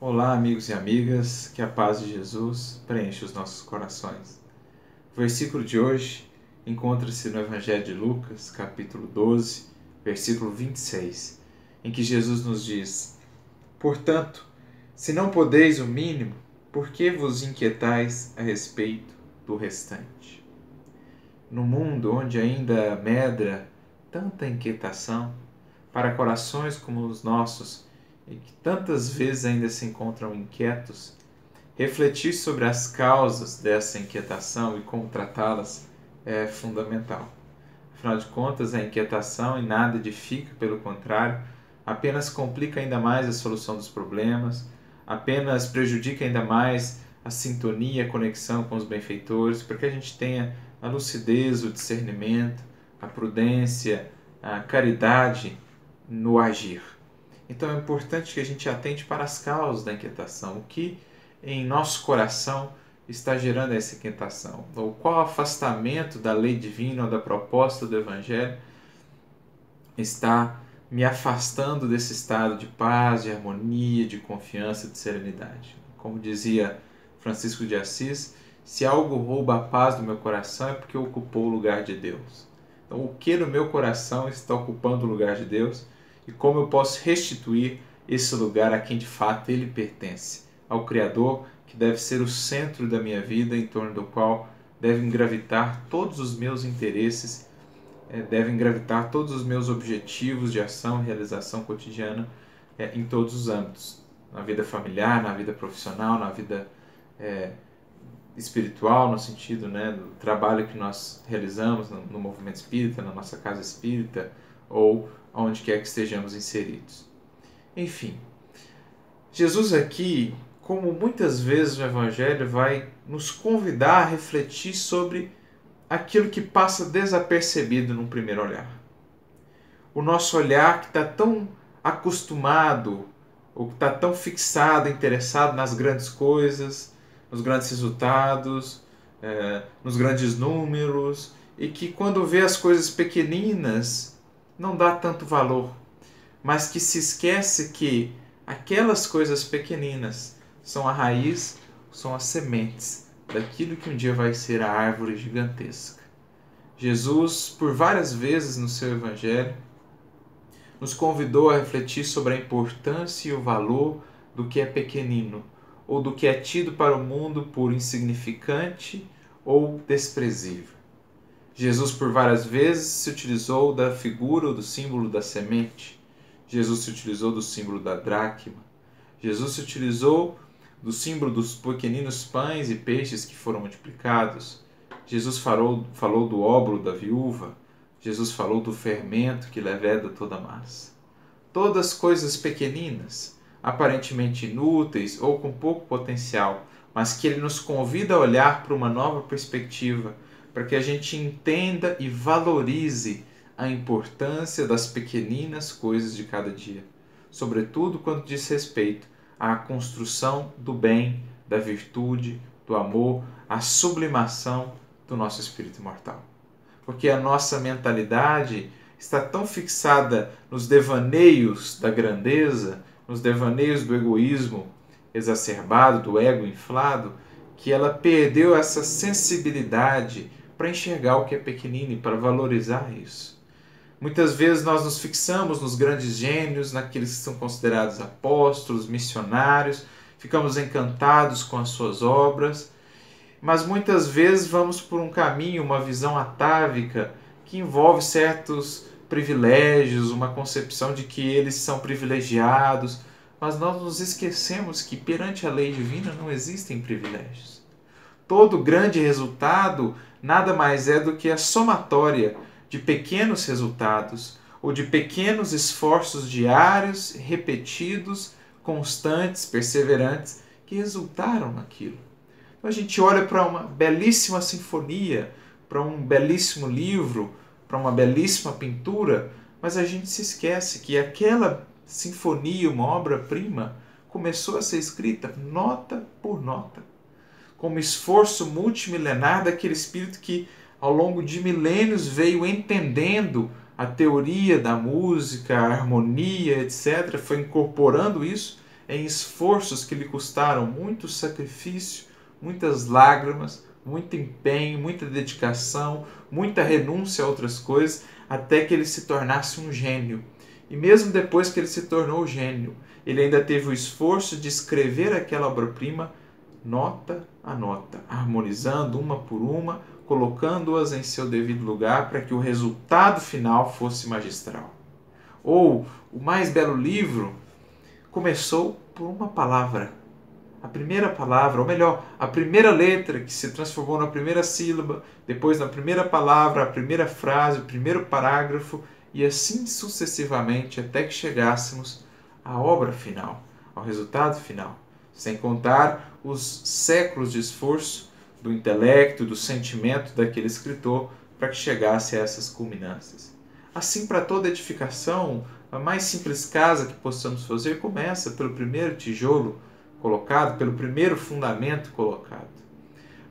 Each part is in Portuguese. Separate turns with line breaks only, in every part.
Olá, amigos e amigas, que a paz de Jesus preencha os nossos corações. O versículo de hoje encontra-se no Evangelho de Lucas, capítulo 12, versículo 26, em que Jesus nos diz: Portanto, se não podeis o mínimo, por que vos inquietais a respeito do restante? No mundo onde ainda medra tanta inquietação, para corações como os nossos, e que tantas vezes ainda se encontram inquietos, refletir sobre as causas dessa inquietação e como tratá-las é fundamental. Afinal de contas, a inquietação em nada edifica, pelo contrário, apenas complica ainda mais a solução dos problemas, apenas prejudica ainda mais a sintonia, a conexão com os benfeitores, para que a gente tenha a lucidez, o discernimento, a prudência, a caridade no agir. Então é importante que a gente atente para as causas da inquietação, o que em nosso coração está gerando essa inquietação, ou qual afastamento da lei divina ou da proposta do Evangelho está me afastando desse estado de paz, de harmonia, de confiança, de serenidade. Como dizia Francisco de Assis, se algo rouba a paz do meu coração é porque ocupou o lugar de Deus. Então, o que no meu coração está ocupando o lugar de Deus? E como eu posso restituir esse lugar a quem de fato ele pertence, ao Criador, que deve ser o centro da minha vida, em torno do qual devem gravitar todos os meus interesses, eh, devem gravitar todos os meus objetivos de ação e realização cotidiana eh, em todos os âmbitos, na vida familiar, na vida profissional, na vida é, espiritual, no sentido né, do trabalho que nós realizamos no, no movimento espírita, na nossa casa espírita, ou onde quer que estejamos inseridos. Enfim, Jesus aqui, como muitas vezes o Evangelho, vai nos convidar a refletir sobre aquilo que passa desapercebido num primeiro olhar. O nosso olhar que está tão acostumado, ou que está tão fixado, interessado nas grandes coisas, nos grandes resultados, é, nos grandes números, e que quando vê as coisas pequeninas não dá tanto valor, mas que se esquece que aquelas coisas pequeninas são a raiz, são as sementes daquilo que um dia vai ser a árvore gigantesca. Jesus, por várias vezes no seu Evangelho, nos convidou a refletir sobre a importância e o valor do que é pequenino, ou do que é tido para o mundo por insignificante ou desprezível. Jesus, por várias vezes, se utilizou da figura ou do símbolo da semente. Jesus se utilizou do símbolo da dracma. Jesus se utilizou do símbolo dos pequeninos pães e peixes que foram multiplicados. Jesus falou, falou do óbolo da viúva. Jesus falou do fermento que leveda toda a massa. Todas coisas pequeninas, aparentemente inúteis ou com pouco potencial, mas que ele nos convida a olhar para uma nova perspectiva para que a gente entenda e valorize a importância das pequeninas coisas de cada dia, sobretudo quando diz respeito à construção do bem, da virtude, do amor, à sublimação do nosso espírito imortal. Porque a nossa mentalidade está tão fixada nos devaneios da grandeza, nos devaneios do egoísmo exacerbado, do ego inflado, que ela perdeu essa sensibilidade para enxergar o que é pequenino e para valorizar isso. Muitas vezes nós nos fixamos nos grandes gênios, naqueles que são considerados apóstolos, missionários, ficamos encantados com as suas obras, mas muitas vezes vamos por um caminho, uma visão atávica que envolve certos privilégios, uma concepção de que eles são privilegiados, mas nós nos esquecemos que perante a lei divina não existem privilégios. Todo grande resultado nada mais é do que a somatória de pequenos resultados ou de pequenos esforços diários, repetidos, constantes, perseverantes, que resultaram naquilo. Então a gente olha para uma belíssima sinfonia, para um belíssimo livro, para uma belíssima pintura, mas a gente se esquece que aquela sinfonia, uma obra-prima, começou a ser escrita nota por nota como esforço multimilenar daquele espírito que ao longo de milênios veio entendendo a teoria da música, a harmonia, etc., foi incorporando isso em esforços que lhe custaram muito sacrifício, muitas lágrimas, muito empenho, muita dedicação, muita renúncia a outras coisas, até que ele se tornasse um gênio. E mesmo depois que ele se tornou gênio, ele ainda teve o esforço de escrever aquela obra-prima nota a nota, harmonizando uma por uma, colocando-as em seu devido lugar para que o resultado final fosse magistral. Ou o mais belo livro começou por uma palavra. A primeira palavra, ou melhor, a primeira letra que se transformou na primeira sílaba, depois na primeira palavra, a primeira frase, o primeiro parágrafo, e assim sucessivamente até que chegássemos à obra final, ao resultado final, sem contar os séculos de esforço do intelecto, do sentimento daquele escritor para que chegasse a essas culminâncias. Assim, para toda edificação, a mais simples casa que possamos fazer começa pelo primeiro tijolo colocado, pelo primeiro fundamento colocado.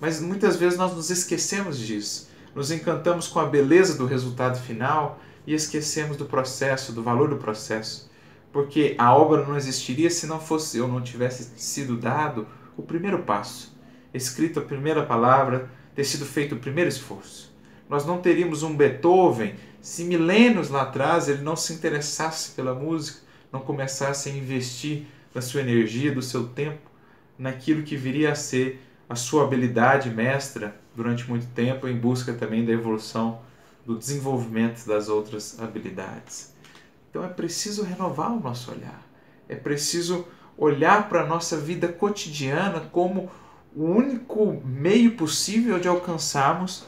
Mas muitas vezes nós nos esquecemos disso, nos encantamos com a beleza do resultado final e esquecemos do processo, do valor do processo, porque a obra não existiria se não fosse ou não tivesse sido dado o primeiro passo, escrito a primeira palavra, ter sido feito o primeiro esforço. Nós não teríamos um Beethoven se milênios lá atrás ele não se interessasse pela música, não começasse a investir da sua energia, do seu tempo naquilo que viria a ser a sua habilidade mestra durante muito tempo, em busca também da evolução, do desenvolvimento das outras habilidades. Então é preciso renovar o nosso olhar, é preciso olhar para a nossa vida cotidiana como o único meio possível de alcançarmos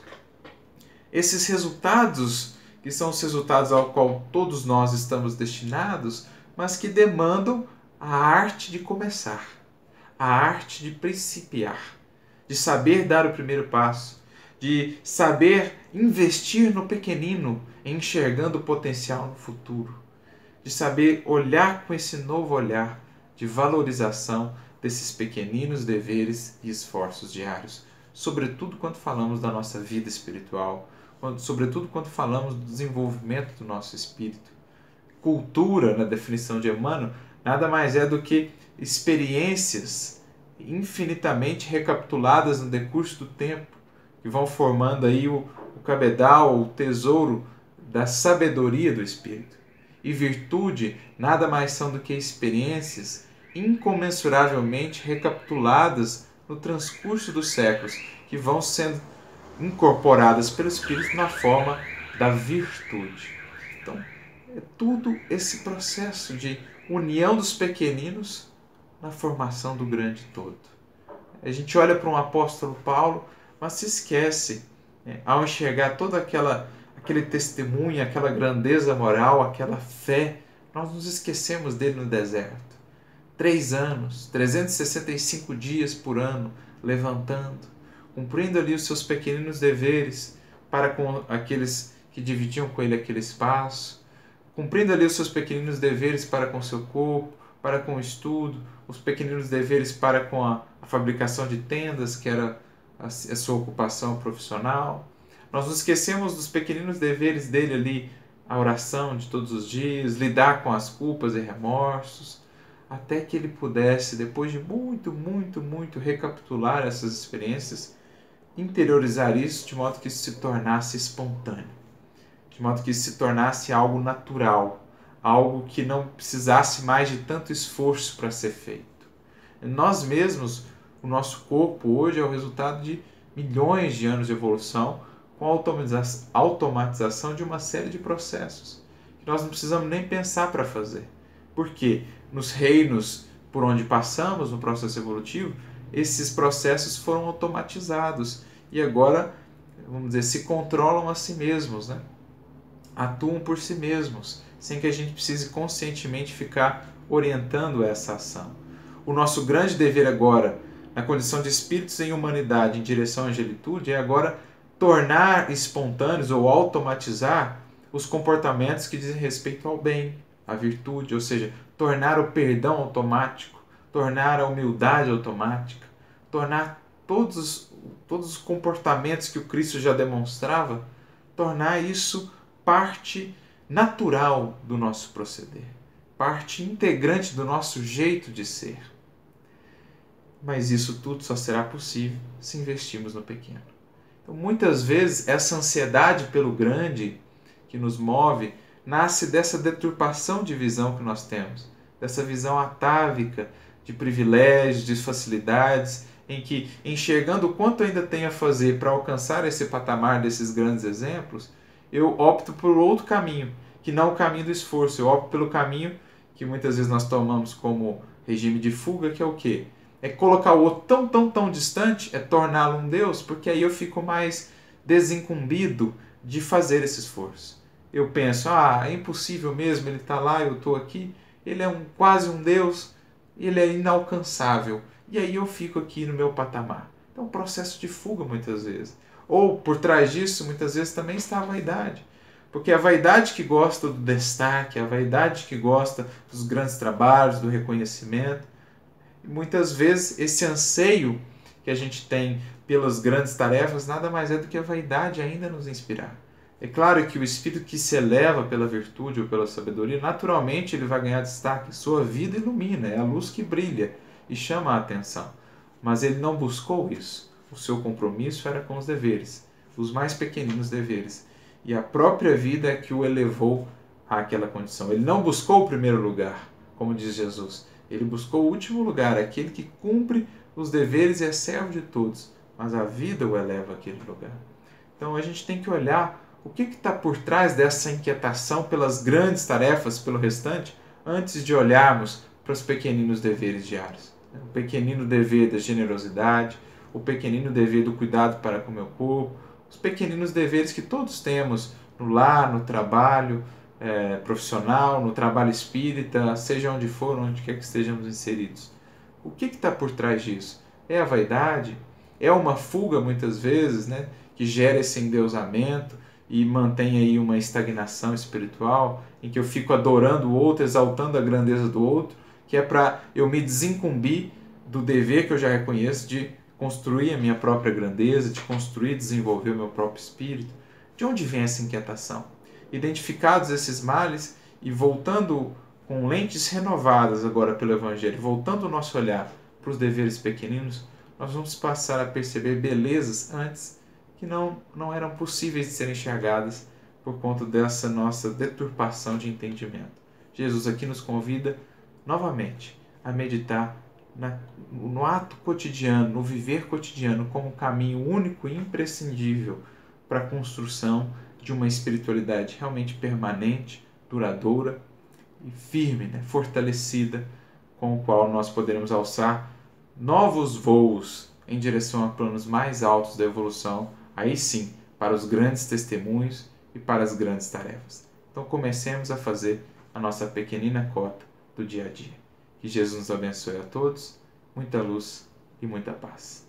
esses resultados, que são os resultados ao qual todos nós estamos destinados, mas que demandam a arte de começar, a arte de principiar, de saber dar o primeiro passo, de saber investir no pequenino, enxergando o potencial no futuro, de saber olhar com esse novo olhar de valorização desses pequeninos deveres e esforços diários, sobretudo quando falamos da nossa vida espiritual, sobretudo quando falamos do desenvolvimento do nosso espírito. Cultura, na definição de Emmanuel, nada mais é do que experiências infinitamente recapituladas no decurso do tempo, que vão formando aí o, o cabedal, o tesouro da sabedoria do espírito. E virtude nada mais são do que experiências incomensuravelmente recapituladas no transcurso dos séculos, que vão sendo incorporadas pelo Espírito na forma da virtude. Então, é tudo esse processo de união dos pequeninos na formação do grande todo. A gente olha para um apóstolo Paulo, mas se esquece, né, ao enxergar toda aquela aquele testemunho, aquela grandeza moral, aquela fé, nós nos esquecemos dele no deserto. Três anos, 365 dias por ano, levantando, cumprindo ali os seus pequeninos deveres para com aqueles que dividiam com ele aquele espaço, cumprindo ali os seus pequeninos deveres para com seu corpo, para com o estudo, os pequeninos deveres para com a, a fabricação de tendas, que era a, a sua ocupação profissional. Nós nos esquecemos dos pequeninos deveres dele ali, a oração de todos os dias, lidar com as culpas e remorsos, até que ele pudesse, depois de muito, muito, muito recapitular essas experiências, interiorizar isso de modo que isso se tornasse espontâneo, de modo que isso se tornasse algo natural, algo que não precisasse mais de tanto esforço para ser feito. Nós mesmos, o nosso corpo hoje é o resultado de milhões de anos de evolução com a automatização de uma série de processos que nós não precisamos nem pensar para fazer. Porque nos reinos por onde passamos no processo evolutivo, esses processos foram automatizados e agora, vamos dizer, se controlam a si mesmos, né? atuam por si mesmos, sem que a gente precise conscientemente ficar orientando essa ação. O nosso grande dever agora, na condição de espíritos em humanidade em direção à angelitude, é agora tornar espontâneos ou automatizar os comportamentos que dizem respeito ao bem, à virtude, ou seja, tornar o perdão automático, tornar a humildade automática, tornar todos, todos os comportamentos que o Cristo já demonstrava, tornar isso parte natural do nosso proceder, parte integrante do nosso jeito de ser. Mas isso tudo só será possível se investirmos no pequeno. Então, muitas vezes, essa ansiedade pelo grande que nos move nasce dessa deturpação de visão que nós temos, dessa visão atávica de privilégios, de facilidades, em que, enxergando o quanto ainda tem a fazer para alcançar esse patamar desses grandes exemplos, eu opto por outro caminho, que não o caminho do esforço, eu opto pelo caminho que muitas vezes nós tomamos como regime de fuga, que é o quê? É colocar o outro tão, tão, tão distante, é torná-lo um Deus, porque aí eu fico mais desincumbido de fazer esse esforço. Eu penso, ah, é impossível mesmo, ele está lá, eu estou aqui, ele é um quase um Deus, ele é inalcançável. E aí eu fico aqui no meu patamar. Então, um processo de fuga muitas vezes. Ou por trás disso, muitas vezes também está a vaidade. Porque a vaidade que gosta do destaque, a vaidade que gosta dos grandes trabalhos, do reconhecimento, muitas vezes esse anseio que a gente tem pelas grandes tarefas nada mais é do que a vaidade ainda nos inspirar. É claro que o espírito que se eleva pela virtude ou pela sabedoria, naturalmente ele vai ganhar destaque. Sua vida ilumina, é a luz que brilha e chama a atenção. Mas ele não buscou isso. O seu compromisso era com os deveres, os mais pequeninos deveres. E a própria vida é que o elevou àquela condição. Ele não buscou o primeiro lugar, como diz Jesus. Ele buscou o último lugar, aquele que cumpre os deveres e é servo de todos. Mas a vida o eleva àquele lugar. Então a gente tem que olhar o que está por trás dessa inquietação pelas grandes tarefas, pelo restante, antes de olharmos para os pequeninos deveres diários. O pequenino dever da generosidade, o pequenino dever do cuidado para com o meu corpo, os pequeninos deveres que todos temos no lar, no trabalho é, profissional, no trabalho espírita, seja onde for, onde quer que estejamos inseridos. O que está por trás disso? É a vaidade? É uma fuga, muitas vezes, né, que gera esse endeusamento? e mantém aí uma estagnação espiritual, em que eu fico adorando o outro, exaltando a grandeza do outro, que é para eu me desincumbir do dever que eu já reconheço de construir a minha própria grandeza, de construir e desenvolver o meu próprio espírito. De onde vem essa inquietação? Identificados esses males e voltando com lentes renovadas agora pelo Evangelho, voltando o nosso olhar para os deveres pequeninos, nós vamos passar a perceber belezas antes que não, não eram possíveis de serem enxergadas por conta dessa nossa deturpação de entendimento. Jesus aqui nos convida novamente a meditar na, no ato cotidiano, no viver cotidiano, como caminho único e imprescindível para a construção de uma espiritualidade realmente permanente, duradoura e firme, né? fortalecida, com o qual nós poderemos alçar novos voos em direção a planos mais altos da evolução aí sim, para os grandes testemunhos e para as grandes tarefas. Então comecemos a fazer a nossa pequenina cota do dia a dia. Que Jesus nos abençoe a todos, muita luz e muita paz.